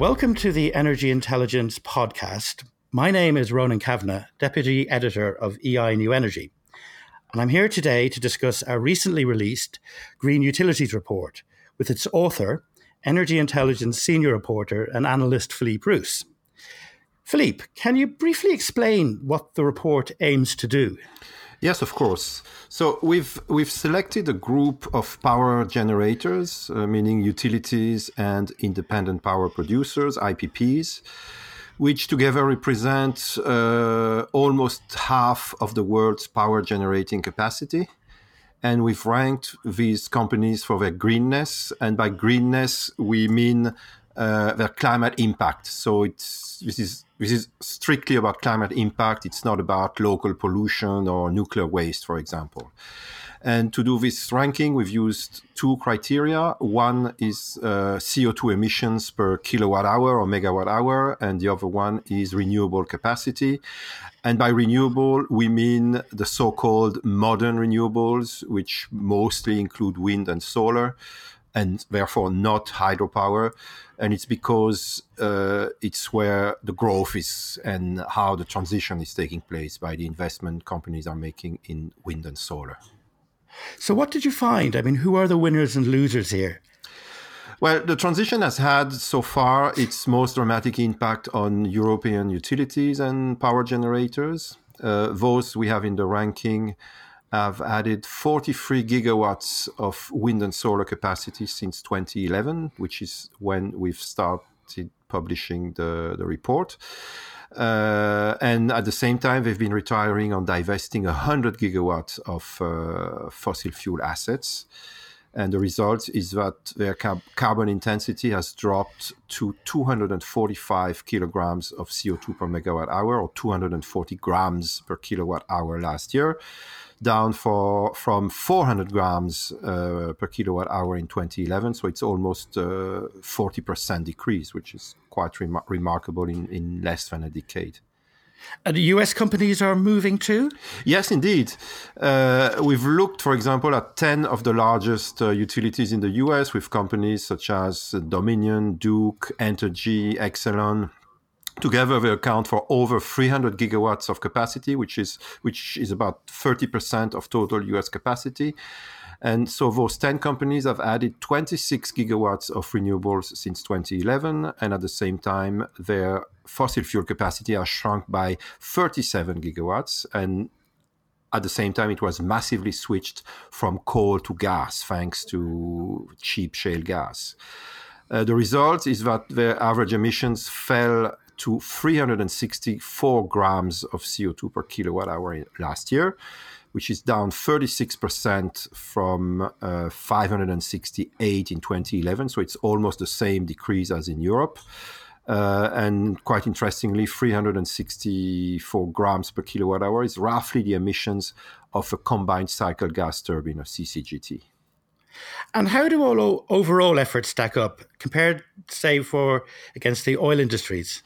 Welcome to the Energy Intelligence podcast. My name is Ronan Kavanagh, Deputy Editor of EI New Energy. And I'm here today to discuss our recently released Green Utilities Report with its author, Energy Intelligence Senior Reporter and Analyst Philippe Roos. Philippe, can you briefly explain what the report aims to do? Yes, of course. So we've we've selected a group of power generators, uh, meaning utilities and independent power producers (IPPs), which together represent uh, almost half of the world's power generating capacity. And we've ranked these companies for their greenness, and by greenness we mean uh, their climate impact. So it's this is this is strictly about climate impact. It's not about local pollution or nuclear waste, for example. And to do this ranking, we've used two criteria. One is uh, CO2 emissions per kilowatt hour or megawatt hour, and the other one is renewable capacity. And by renewable, we mean the so called modern renewables, which mostly include wind and solar and therefore not hydropower. And it's because uh, it's where the growth is and how the transition is taking place by the investment companies are making in wind and solar. So, what did you find? I mean, who are the winners and losers here? Well, the transition has had so far its most dramatic impact on European utilities and power generators. Uh, those we have in the ranking have added 43 gigawatts of wind and solar capacity since 2011, which is when we've started publishing the, the report. Uh, and at the same time, they've been retiring or divesting 100 gigawatts of uh, fossil fuel assets. And the result is that their carbon intensity has dropped to 245 kilograms of CO2 per megawatt hour, or 240 grams per kilowatt hour last year down for from 400 grams uh, per kilowatt hour in 2011. So it's almost uh, 40% decrease, which is quite rem- remarkable in, in less than a decade. And the US companies are moving too? Yes, indeed. Uh, we've looked, for example, at 10 of the largest uh, utilities in the US with companies such as Dominion, Duke, Entergy, Exelon, Together, they account for over 300 gigawatts of capacity, which is which is about 30% of total U.S. capacity. And so those 10 companies have added 26 gigawatts of renewables since 2011. And at the same time, their fossil fuel capacity has shrunk by 37 gigawatts. And at the same time, it was massively switched from coal to gas thanks to cheap shale gas. Uh, the result is that their average emissions fell to 364 grams of CO2 per kilowatt hour last year, which is down 36% from uh, 568 in 2011. So it's almost the same decrease as in Europe. Uh, and quite interestingly, 364 grams per kilowatt hour is roughly the emissions of a combined cycle gas turbine, or CCGT. And how do all overall efforts stack up compared, say, for against the oil industries?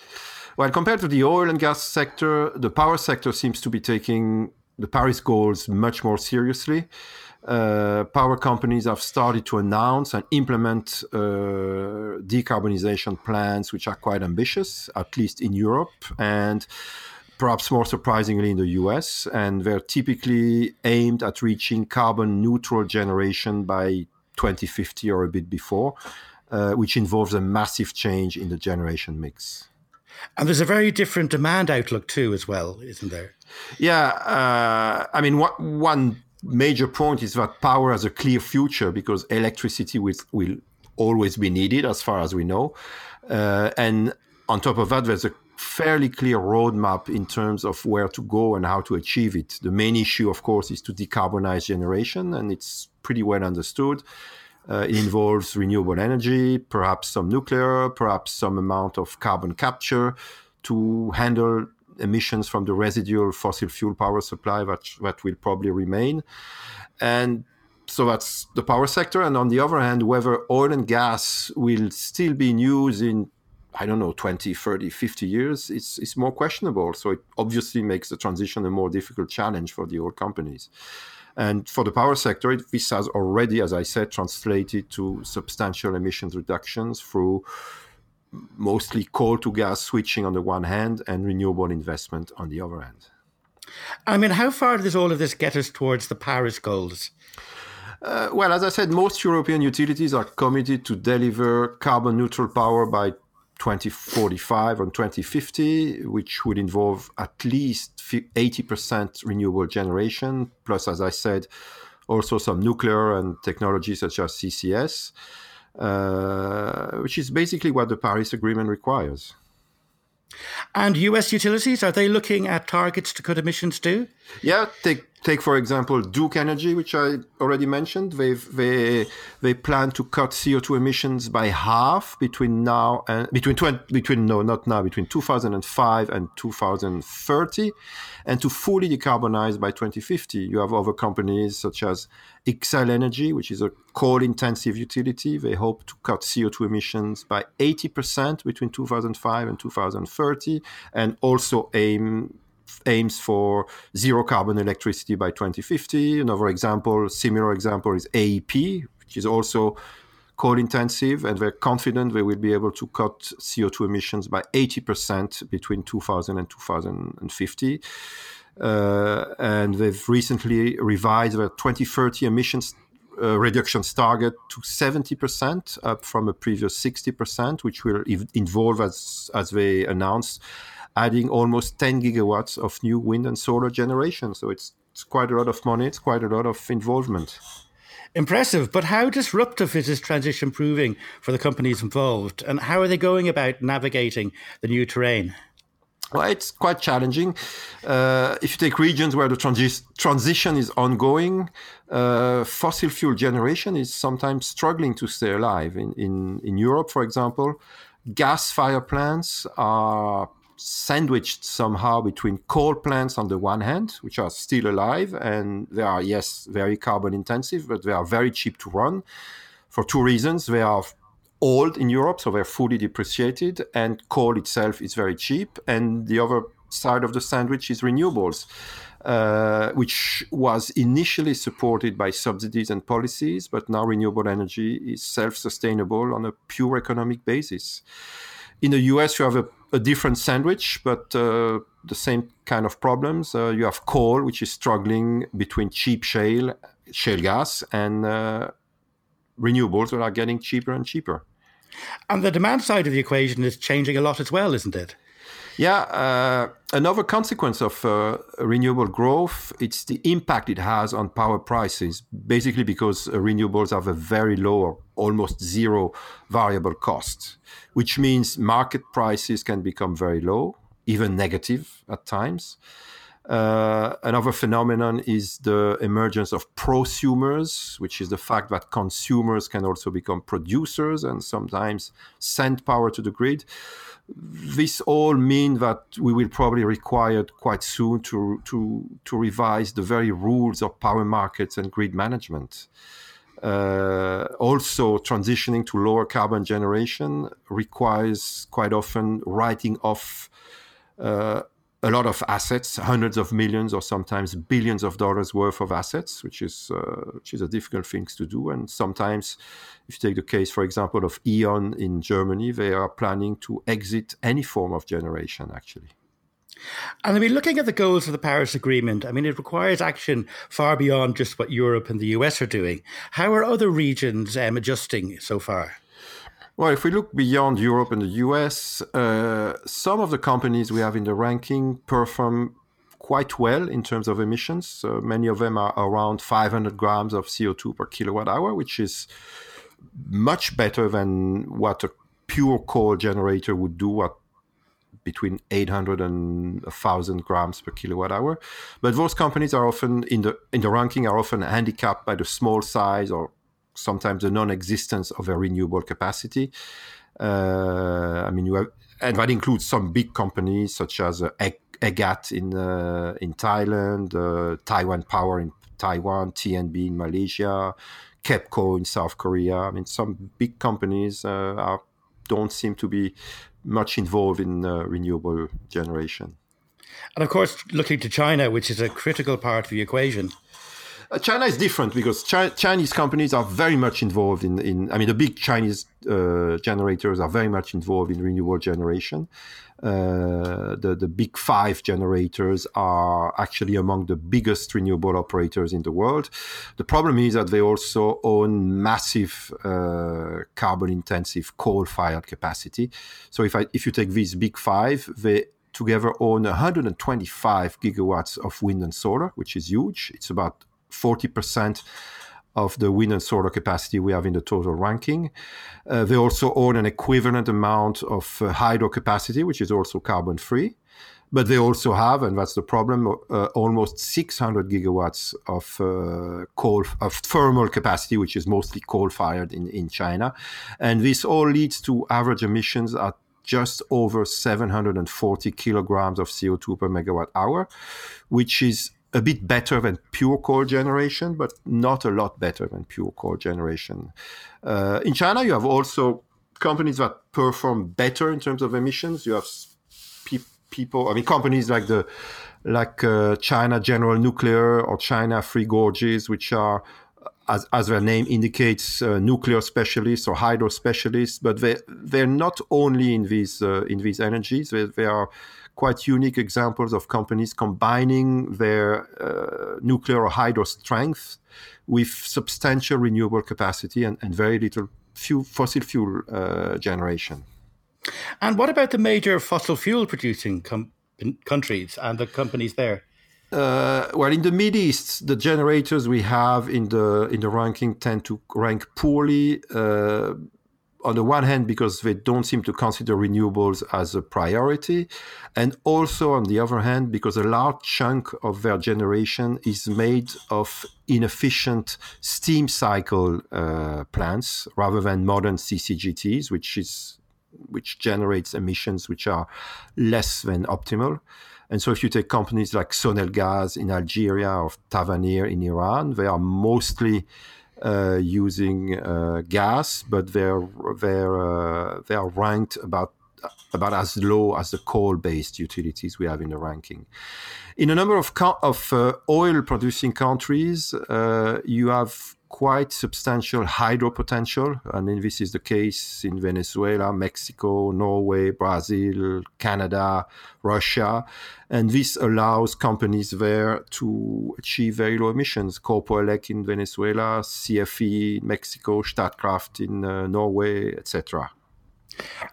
Well, compared to the oil and gas sector, the power sector seems to be taking the Paris goals much more seriously. Uh, power companies have started to announce and implement uh, decarbonization plans which are quite ambitious, at least in Europe. And perhaps more surprisingly in the US, and they're typically aimed at reaching carbon neutral generation by 2050 or a bit before, uh, which involves a massive change in the generation mix. And there's a very different demand outlook too, as well, isn't there? Yeah, uh, I mean, what, one major point is that power has a clear future because electricity will, will always be needed, as far as we know, uh, and on top of that, there's a fairly clear roadmap in terms of where to go and how to achieve it. The main issue, of course, is to decarbonize generation, and it's pretty well understood. Uh, it involves renewable energy, perhaps some nuclear, perhaps some amount of carbon capture to handle emissions from the residual fossil fuel power supply that, that will probably remain. And so that's the power sector. And on the other hand, whether oil and gas will still be in use in I don't know, 20, 30, 50 years, it's, it's more questionable. So it obviously makes the transition a more difficult challenge for the old companies. And for the power sector, it, this has already, as I said, translated to substantial emissions reductions through mostly coal to gas switching on the one hand and renewable investment on the other hand. I mean, how far does all of this get us towards the Paris goals? Uh, well, as I said, most European utilities are committed to deliver carbon neutral power by 2045 and 2050, which would involve at least 80% renewable generation, plus, as I said, also some nuclear and technology such as CCS, uh, which is basically what the Paris Agreement requires. And US utilities, are they looking at targets to cut emissions too? Yeah, take take for example Duke Energy, which I already mentioned. They they they plan to cut CO2 emissions by half between now and between 20, between no not now between 2005 and 2030, and to fully decarbonize by 2050. You have other companies such as Xcel Energy, which is a coal-intensive utility. They hope to cut CO2 emissions by 80% between 2005 and 2030, and also aim aims for zero carbon electricity by 2050. Another example, similar example, is AEP, which is also coal intensive, and they're confident they will be able to cut CO2 emissions by 80% between 2000 and 2050. Uh, and they've recently revised their 2030 emissions uh, reductions target to 70%, up from a previous 60%, which will involve, as, as they announced, adding almost 10 gigawatts of new wind and solar generation. So it's, it's quite a lot of money, it's quite a lot of involvement. Impressive, but how disruptive is this transition proving for the companies involved, and how are they going about navigating the new terrain? Well, it's quite challenging. Uh, if you take regions where the transi- transition is ongoing, uh, fossil fuel generation is sometimes struggling to stay alive. In, in, in Europe, for example, gas fire plants are sandwiched somehow between coal plants on the one hand, which are still alive, and they are, yes, very carbon intensive, but they are very cheap to run for two reasons. They are old in Europe, so they're fully depreciated, and coal itself is very cheap. And the other side of the sandwich is renewables, uh, which was initially supported by subsidies and policies, but now renewable energy is self sustainable on a pure economic basis. In the US, you have a, a different sandwich, but uh, the same kind of problems. Uh, you have coal, which is struggling between cheap shale, shale gas, and uh, renewables that are getting cheaper and cheaper. And the demand side of the equation is changing a lot as well, isn't it? Yeah, uh, another consequence of uh, renewable growth it's the impact it has on power prices. Basically, because uh, renewables have a very low, or almost zero variable cost, which means market prices can become very low, even negative at times. Uh, another phenomenon is the emergence of prosumers, which is the fact that consumers can also become producers and sometimes send power to the grid. This all mean that we will probably require quite soon to, to, to revise the very rules of power markets and grid management. Uh, also, transitioning to lower carbon generation requires quite often writing off uh, a lot of assets, hundreds of millions or sometimes billions of dollars worth of assets, which is uh, which is a difficult thing to do. And sometimes, if you take the case, for example, of E.ON in Germany, they are planning to exit any form of generation, actually. And I mean, looking at the goals of the Paris Agreement, I mean, it requires action far beyond just what Europe and the US are doing. How are other regions um, adjusting so far? Well, if we look beyond Europe and the US, uh, some of the companies we have in the ranking perform quite well in terms of emissions. Many of them are around 500 grams of CO2 per kilowatt hour, which is much better than what a pure coal generator would do at between 800 and 1000 grams per kilowatt hour but those companies are often in the in the ranking are often handicapped by the small size or sometimes the non-existence of a renewable capacity. Uh, I mean, you have, and that includes some big companies such as uh, EGAT in uh, in Thailand, uh, Taiwan Power in Taiwan, TNB in Malaysia, KEPCO in South Korea. I mean, some big companies uh, are, don't seem to be much involved in uh, renewable generation. And of course, looking to China, which is a critical part of the equation. Uh, China is different because Chi- Chinese companies are very much involved in, in I mean, the big Chinese uh, generators are very much involved in renewable generation. Uh, the, the big five generators are actually among the biggest renewable operators in the world. The problem is that they also own massive uh, carbon intensive coal fired capacity. So if, I, if you take these big five, they together own 125 gigawatts of wind and solar, which is huge. It's about 40% of the wind and solar capacity we have in the total ranking. Uh, they also own an equivalent amount of uh, hydro capacity, which is also carbon free. But they also have, and that's the problem, uh, almost 600 gigawatts of uh, coal of thermal capacity, which is mostly coal-fired in, in China, and this all leads to average emissions at just over 740 kilograms of CO2 per megawatt hour, which is a bit better than pure coal generation, but not a lot better than pure coal generation. Uh, in China, you have also companies that perform better in terms of emissions. You have pe- people, I mean, companies like the like uh, China General Nuclear or China Three Gorges, which are as, as their name indicates, uh, nuclear specialists or hydro specialists, but they they're not only in these uh, in these energies. They, they, are quite unique examples of companies combining their uh, nuclear or hydro strength with substantial renewable capacity and, and very little fuel, fossil fuel uh, generation. And what about the major fossil fuel producing com- countries and the companies there? Uh, well, in the Mid East, the generators we have in the in the ranking tend to rank poorly. Uh, on the one hand, because they don't seem to consider renewables as a priority, and also on the other hand, because a large chunk of their generation is made of inefficient steam cycle uh, plants rather than modern CCGTs, which is which generates emissions which are less than optimal. And so, if you take companies like Sonelgaz in Algeria or Tavanir in Iran, they are mostly uh, using uh, gas, but they're they're uh, they are ranked about about as low as the coal-based utilities we have in the ranking. In a number of co- of uh, oil-producing countries, uh, you have quite substantial hydro potential. And this is the case in Venezuela, Mexico, Norway, Brazil, Canada, Russia. And this allows companies there to achieve very low emissions. Corpoelec in Venezuela, CFE in Mexico, Statkraft in uh, Norway, etc.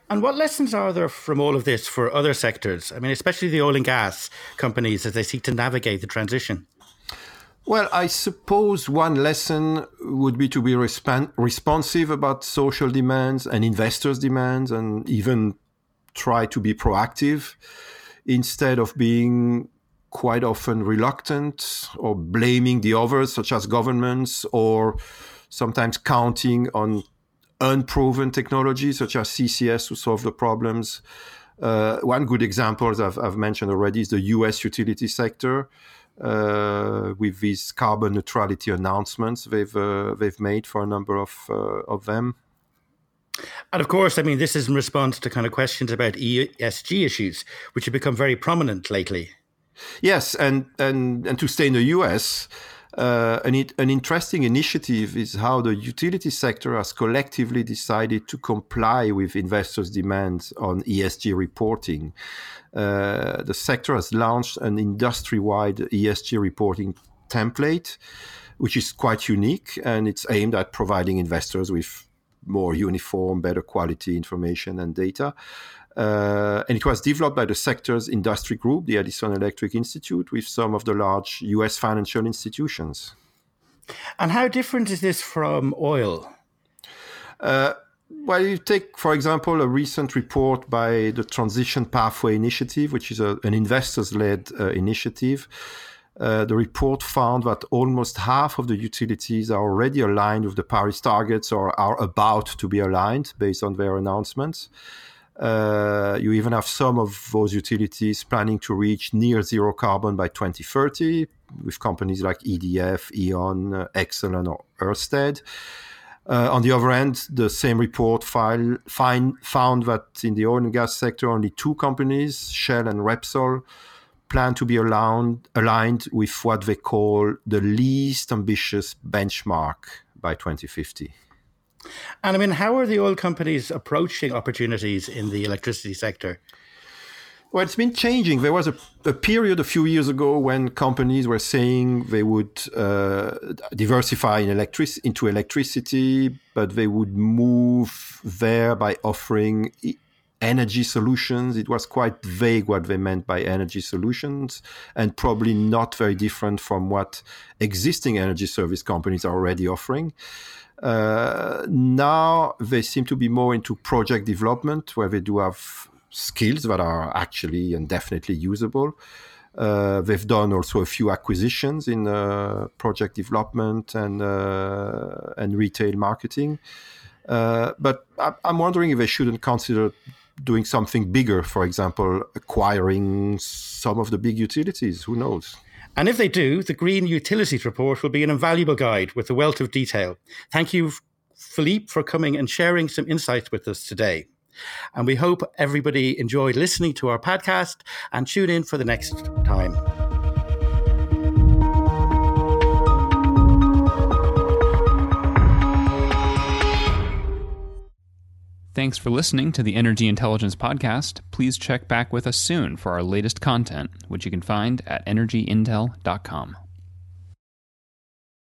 And what lessons are there from all of this for other sectors? I mean, especially the oil and gas companies as they seek to navigate the transition? Well, I suppose one lesson would be to be resp- responsive about social demands and investors' demands, and even try to be proactive instead of being quite often reluctant or blaming the others, such as governments, or sometimes counting on unproven technologies such as CCS to solve the problems. Uh, one good example, as I've, I've mentioned already, is the US utility sector with these carbon neutrality announcements they've uh, they've made for a number of uh, of them. And of course, I mean this is in response to kind of questions about ESG issues, which have become very prominent lately. Yes, and and and to stay in the U.S. Uh, an, an interesting initiative is how the utility sector has collectively decided to comply with investors' demands on ESG reporting. Uh, the sector has launched an industry wide ESG reporting template, which is quite unique and it's aimed at providing investors with more uniform, better quality information and data. Uh, and it was developed by the sector's industry group, the Edison Electric Institute, with some of the large US financial institutions. And how different is this from oil? Uh, well, you take, for example, a recent report by the Transition Pathway Initiative, which is a, an investors led uh, initiative. Uh, the report found that almost half of the utilities are already aligned with the Paris targets or are about to be aligned based on their announcements. Uh, you even have some of those utilities planning to reach near zero carbon by 2030 with companies like EDF, E.ON, uh, Exelon, or Ørsted. Uh, on the other hand, the same report file, find, found that in the oil and gas sector, only two companies, Shell and Repsol, plan to be aligned, aligned with what they call the least ambitious benchmark by 2050. And I mean, how are the oil companies approaching opportunities in the electricity sector? Well, it's been changing. There was a, a, period a few years ago when companies were saying they would uh, diversify in electric- into electricity, but they would move there by offering energy solutions. It was quite vague what they meant by energy solutions, and probably not very different from what existing energy service companies are already offering. Uh, now they seem to be more into project development, where they do have skills that are actually and definitely usable. Uh, they've done also a few acquisitions in uh, project development and uh, and retail marketing. Uh, but I, am wondering if they shouldn't consider doing something bigger. For example, acquiring some of the big utilities. Who knows? And if they do, the Green Utilities Report will be an invaluable guide with a wealth of detail. Thank you, Philippe, for coming and sharing some insights with us today. And we hope everybody enjoyed listening to our podcast and tune in for the next time. Thanks for listening to the Energy Intelligence Podcast. Please check back with us soon for our latest content, which you can find at energyintel.com.